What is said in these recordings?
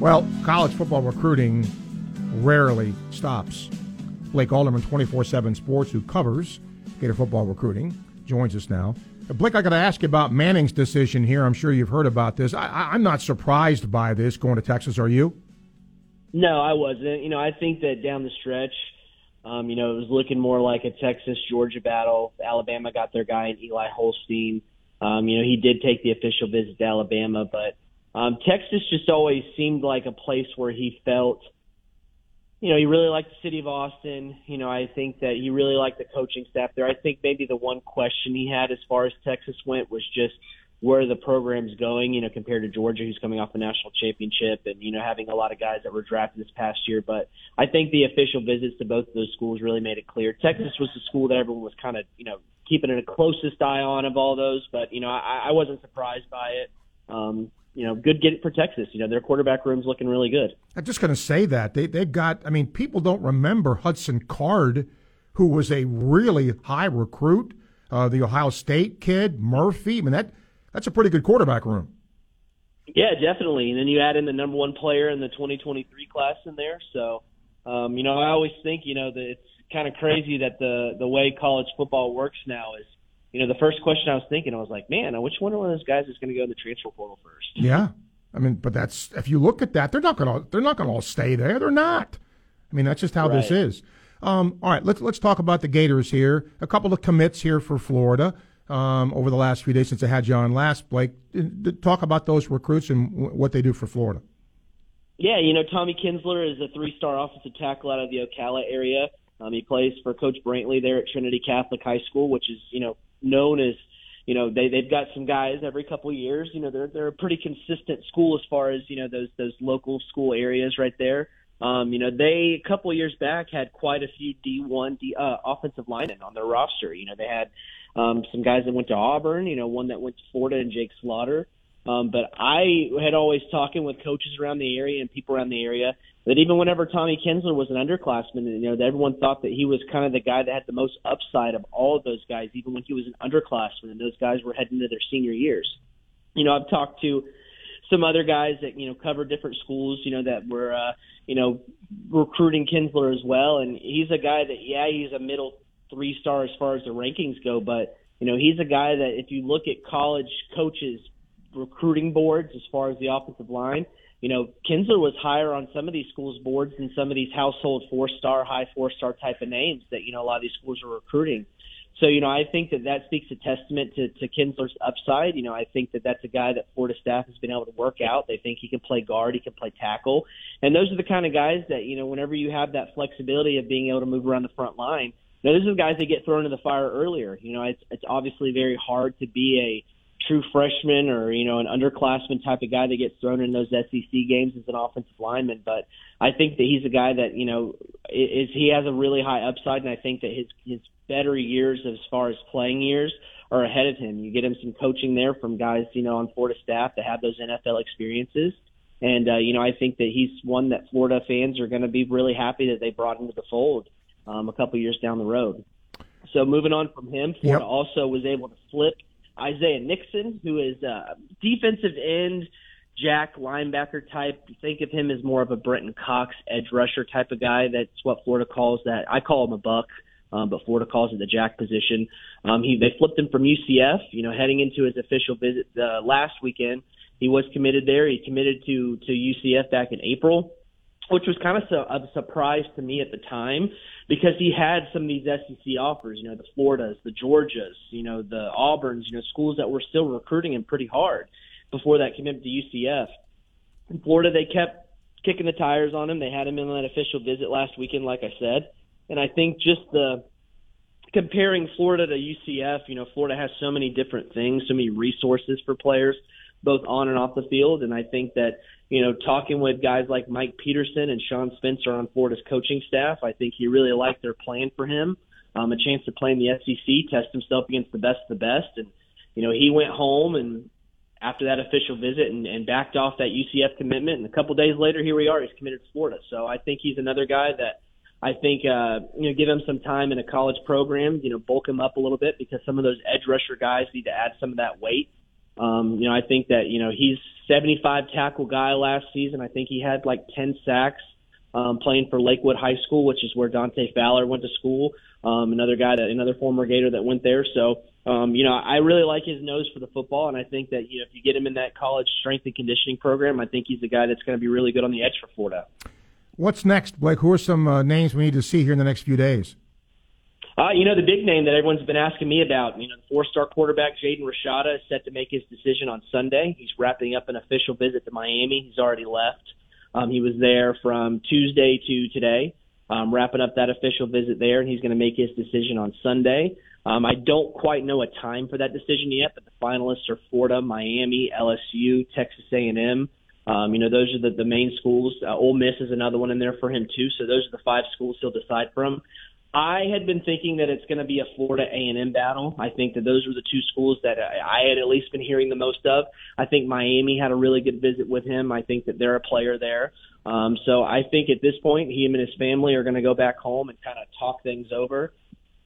Well, college football recruiting rarely stops. Blake Alderman, 24 7 Sports, who covers Gator football recruiting, joins us now. Blake, I got to ask you about Manning's decision here. I'm sure you've heard about this. I, am not surprised by this going to Texas, are you? No, I wasn't. You know, I think that down the stretch, um, you know, it was looking more like a Texas Georgia battle. Alabama got their guy in Eli Holstein. Um, you know, he did take the official visit to Alabama, but um, Texas just always seemed like a place where he felt, you know, he really liked the city of Austin. You know, I think that he really liked the coaching staff there. I think maybe the one question he had as far as Texas went was just where the program's going, you know, compared to Georgia, who's coming off a national championship and, you know, having a lot of guys that were drafted this past year. But I think the official visits to both of those schools really made it clear. Texas was the school that everyone was kind of, you know, keeping the closest eye on of all those. But, you know, I, I wasn't surprised by it. Um, you know, good get it for Texas. You know, their quarterback room's looking really good. I'm just going to say that. They, they've got, I mean, people don't remember Hudson Card, who was a really high recruit, uh, the Ohio State kid, Murphy. I mean, that that's a pretty good quarterback room. Yeah, definitely. And then you add in the number one player in the 2023 class in there. So, um, you know, I always think, you know, that it's kind of crazy that the the way college football works now is, you know, the first question I was thinking, I was like, man, which one of those guys is going to go in the transfer portal first? Yeah, I mean, but that's if you look at that, they're not going to they're not going to all stay there. They're not. I mean, that's just how right. this is. Um, all right, let's let's talk about the Gators here. A couple of commits here for Florida um, over the last few days since I had you on last, Blake. Talk about those recruits and w- what they do for Florida. Yeah, you know, Tommy Kinsler is a three-star offensive tackle out of the Ocala area. Um, he plays for Coach Brantley there at Trinity Catholic High School, which is, you know, known as, you know, they they've got some guys every couple of years. You know, they're they're a pretty consistent school as far as you know those those local school areas right there. Um, you know, they a couple of years back had quite a few D1 D, uh, offensive linemen on their roster. You know, they had um, some guys that went to Auburn, you know, one that went to Florida and Jake Slaughter. Um, but I had always talking with coaches around the area and people around the area that even whenever Tommy Kinsler was an underclassman, you know, everyone thought that he was kind of the guy that had the most upside of all of those guys, even when he was an underclassman and those guys were heading into their senior years. You know, I've talked to some other guys that you know cover different schools, you know, that were uh, you know recruiting Kinsler as well, and he's a guy that yeah, he's a middle three star as far as the rankings go, but you know he's a guy that if you look at college coaches recruiting boards as far as the offensive line, you know Kinsler was higher on some of these schools boards than some of these household four star, high four star type of names that you know a lot of these schools are recruiting. So, you know, I think that that speaks a testament to, to Kinsler's upside. You know, I think that that's a guy that Florida staff has been able to work out. They think he can play guard, he can play tackle. And those are the kind of guys that, you know, whenever you have that flexibility of being able to move around the front line, now, these are the guys that get thrown in the fire earlier. You know, it's it's obviously very hard to be a true freshman or you know an underclassman type of guy that gets thrown in those SEC games as an offensive lineman. But I think that he's a guy that you know is he has a really high upside, and I think that his his better years as far as playing years are ahead of him. You get him some coaching there from guys you know on Florida staff that have those NFL experiences. And uh, you know, I think that he's one that Florida fans are going to be really happy that they brought into the fold um, a couple years down the road. So moving on from him, Florida yep. also was able to flip Isaiah Nixon, who is a defensive end, jack linebacker type. Think of him as more of a Brenton Cox edge rusher type of guy. That's what Florida calls that. I call him a buck. Um, but Florida calls it the jack position. Um, he they flipped him from UCF. You know, heading into his official visit uh, last weekend, he was committed there. He committed to to UCF back in April which was kind of a surprise to me at the time because he had some of these SEC offers, you know, the Floridas, the Georgias, you know, the Auburns, you know, schools that were still recruiting him pretty hard before that commitment to UCF. In Florida, they kept kicking the tires on him. They had him in that official visit last weekend, like I said, and I think just the comparing Florida to UCF, you know, Florida has so many different things, so many resources for players, both on and off the field, and I think that you know, talking with guys like Mike Peterson and Sean Spencer on Florida's coaching staff, I think he really liked their plan for him. Um, a chance to play in the SEC, test himself against the best of the best, and you know he went home and after that official visit and, and backed off that UCF commitment. And a couple days later, here we are. He's committed to Florida. So I think he's another guy that I think uh, you know give him some time in a college program. You know, bulk him up a little bit because some of those edge rusher guys need to add some of that weight Um, you know, I think that you know he's 75 tackle guy last season. I think he had like 10 sacks um, playing for Lakewood High School, which is where Dante Fowler went to school. Um, another guy that another former Gator that went there. So um, you know, I really like his nose for the football, and I think that you know if you get him in that college strength and conditioning program, I think he's a guy that's going to be really good on the edge for Florida. What's next, Blake? Who are some uh, names we need to see here in the next few days? Uh, you know, the big name that everyone's been asking me about, you know, the four-star quarterback Jaden Rashada is set to make his decision on Sunday. He's wrapping up an official visit to Miami. He's already left. Um, he was there from Tuesday to today, um, wrapping up that official visit there, and he's going to make his decision on Sunday. Um, I don't quite know a time for that decision yet, but the finalists are Florida, Miami, LSU, Texas A&M. Um, you know, those are the, the main schools. Uh, Ole Miss is another one in there for him too. So those are the five schools he'll decide from. I had been thinking that it's going to be a Florida A&M battle. I think that those were the two schools that I had at least been hearing the most of. I think Miami had a really good visit with him. I think that they're a player there. Um, so I think at this point, he and his family are going to go back home and kind of talk things over,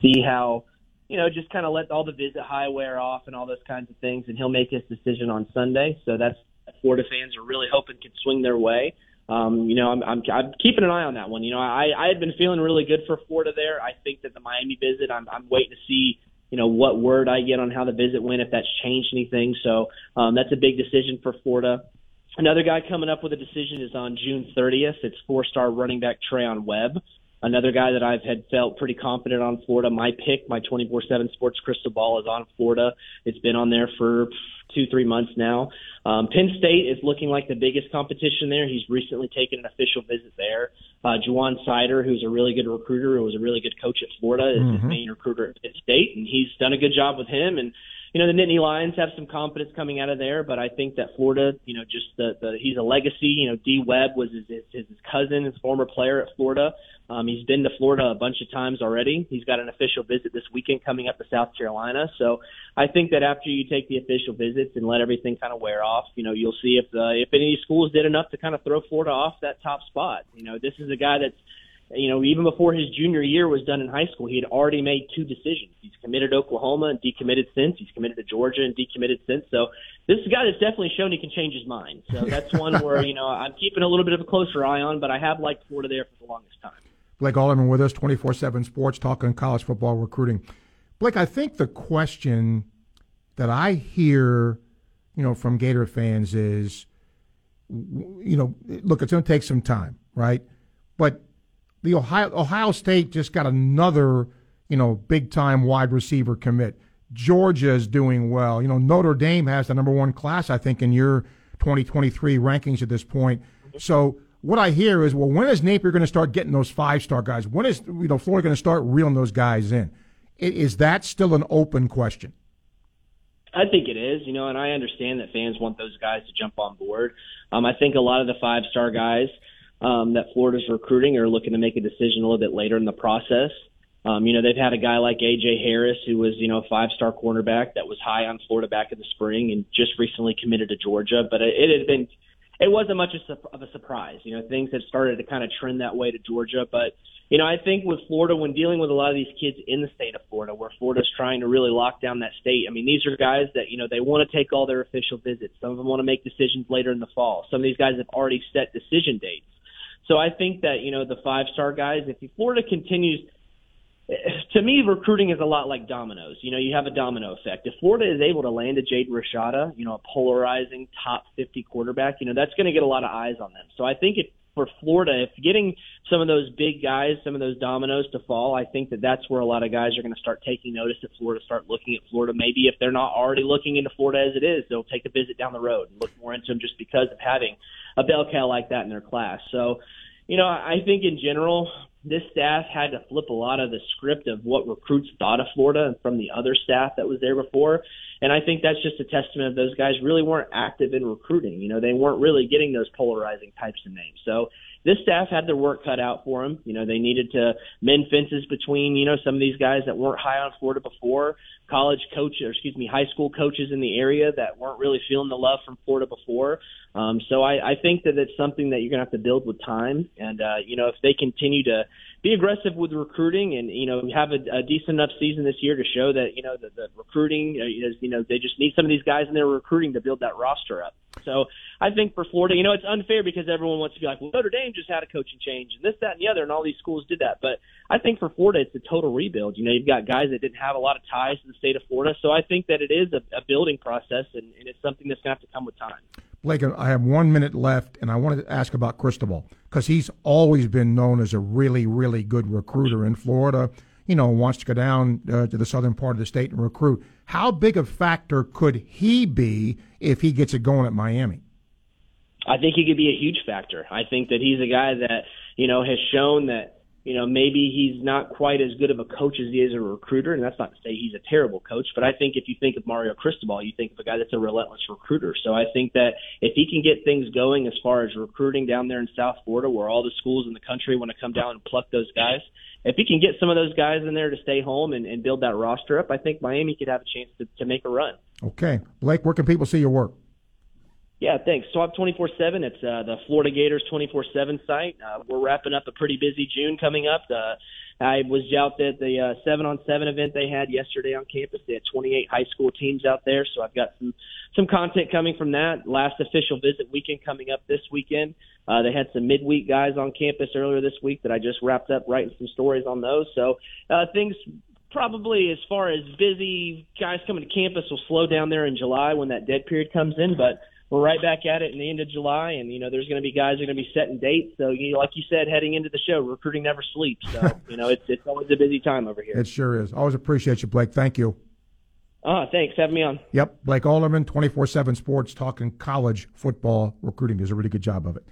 see how, you know, just kind of let all the visit high wear off and all those kinds of things, and he'll make his decision on Sunday. So that's Florida fans are really hoping can swing their way um, you know, I'm, I'm, I'm keeping an eye on that one. You know, I, I had been feeling really good for Florida there. I think that the Miami visit, I'm, I'm waiting to see, you know, what word I get on how the visit went, if that's changed anything. So um, that's a big decision for Florida. Another guy coming up with a decision is on June 30th. It's four-star running back Treyaun Webb. Another guy that I've had felt pretty confident on Florida. My pick, my 24/7 Sports Crystal Ball, is on Florida. It's been on there for two, three months now. Um, Penn State is looking like the biggest competition there. He's recently taken an official visit there. Uh, Ja'Juan Seider, who's a really good recruiter, who was a really good coach at Florida, is mm-hmm. his main recruiter at Penn State, and he's done a good job with him. And you know, the Nittany Lions have some confidence coming out of there, but I think that Florida, you know, just the, the he's a legacy. You know, D Webb was his, his, his cousin, his former player at Florida. Um, he's been to Florida a bunch of times already. He's got an official visit this weekend coming up to South Carolina. So I think that after you take the official visits and let everything kind of wear off, you know, you'll see if uh, if any schools did enough to kind of throw Florida off that top spot. You know, this is a guy that's you know, even before his junior year was done in high school, he had already made two decisions. He's committed to Oklahoma and decommitted since. He's committed to Georgia and decommitted since. So this is a guy that's definitely shown he can change his mind. So that's one where, you know, I'm keeping a little bit of a closer eye on, but I have liked Florida there for the longest time. Blake Alderman with us, 24 7 Sports, talking college football recruiting. Blake, I think the question that I hear, you know, from Gator fans is, you know, look, it's going to take some time, right? But the Ohio Ohio State just got another, you know, big time wide receiver commit. Georgia is doing well. You know, Notre Dame has the number one class, I think, in your 2023 rankings at this point. So what I hear is, well, when is Napier going to start getting those five star guys? When is you know Florida going to start reeling those guys in? Is that still an open question? I think it is, you know, and I understand that fans want those guys to jump on board. Um, I think a lot of the five star guys um, that Florida's recruiting are looking to make a decision a little bit later in the process. Um, you know, they've had a guy like AJ Harris, who was, you know, a five star cornerback that was high on Florida back in the spring and just recently committed to Georgia. But it, it had been, it wasn't much of a surprise. You know, things have started to kind of trend that way to Georgia. But, you know, I think with Florida, when dealing with a lot of these kids in the state of Florida, where Florida's trying to really lock down that state, I mean, these are guys that, you know, they want to take all their official visits. Some of them want to make decisions later in the fall. Some of these guys have already set decision dates. So I think that you know the five star guys. If Florida continues, to me, recruiting is a lot like dominoes. You know, you have a domino effect. If Florida is able to land a Jaden Rashada, you know, a polarizing top 50 quarterback, you know, that's going to get a lot of eyes on them. So I think if for Florida, if getting some of those big guys, some of those dominoes to fall, I think that that's where a lot of guys are going to start taking notice at Florida, start looking at Florida. Maybe if they're not already looking into Florida as it is, they'll take a visit down the road and look more into them just because of having a bell cow like that in their class. So, you know, I think in general, this staff had to flip a lot of the script of what recruits thought of Florida and from the other staff that was there before. And I think that's just a testament of those guys really weren't active in recruiting. You know, they weren't really getting those polarizing types of names. So this staff had their work cut out for them. You know, they needed to mend fences between, you know, some of these guys that weren't high on Florida before, college coach, or excuse me, high school coaches in the area that weren't really feeling the love from Florida before. Um, so I, I think that it's something that you're going to have to build with time. And, uh, you know, if they continue to be aggressive with recruiting and you know have a, a decent enough season this year to show that you know the, the recruiting is you know they just need some of these guys in their recruiting to build that roster up. So I think for Florida, you know, it's unfair because everyone wants to be like, well, Notre Dame just had a coaching change and this, that, and the other, and all these schools did that. But I think for Florida, it's a total rebuild. You know, you've got guys that didn't have a lot of ties to the state of Florida, so I think that it is a, a building process, and, and it's something that's going to have to come with time. Blake, I have one minute left, and I wanted to ask about Cristobal because he's always been known as a really, really good recruiter in Florida. You know, wants to go down uh, to the southern part of the state and recruit. How big a factor could he be if he gets it going at Miami? I think he could be a huge factor. I think that he's a guy that you know has shown that you know, maybe he's not quite as good of a coach as he is a recruiter, and that's not to say he's a terrible coach, but I think if you think of Mario Cristobal, you think of a guy that's a relentless recruiter. So I think that if he can get things going as far as recruiting down there in South Florida, where all the schools in the country want to come down and pluck those guys, if he can get some of those guys in there to stay home and, and build that roster up, I think Miami could have a chance to, to make a run. Okay. Blake, where can people see your work? Yeah, thanks. Swamp 24 7. It's uh, the Florida Gators 24 7 site. Uh, we're wrapping up a pretty busy June coming up. Uh, I was out at the uh, seven on seven event they had yesterday on campus. They had 28 high school teams out there, so I've got some some content coming from that. Last official visit weekend coming up this weekend. Uh, they had some midweek guys on campus earlier this week that I just wrapped up writing some stories on those. So uh, things probably as far as busy guys coming to campus will slow down there in July when that dead period comes in, but we're right back at it in the end of July, and you know there's going to be guys are going to be setting dates. So you know, like you said, heading into the show, recruiting never sleeps. So you know it's it's always a busy time over here. It sure is. Always appreciate you, Blake. Thank you. Ah, thanks. Having me on. Yep, Blake Alderman, twenty four seven Sports, talking college football recruiting. Does a really good job of it.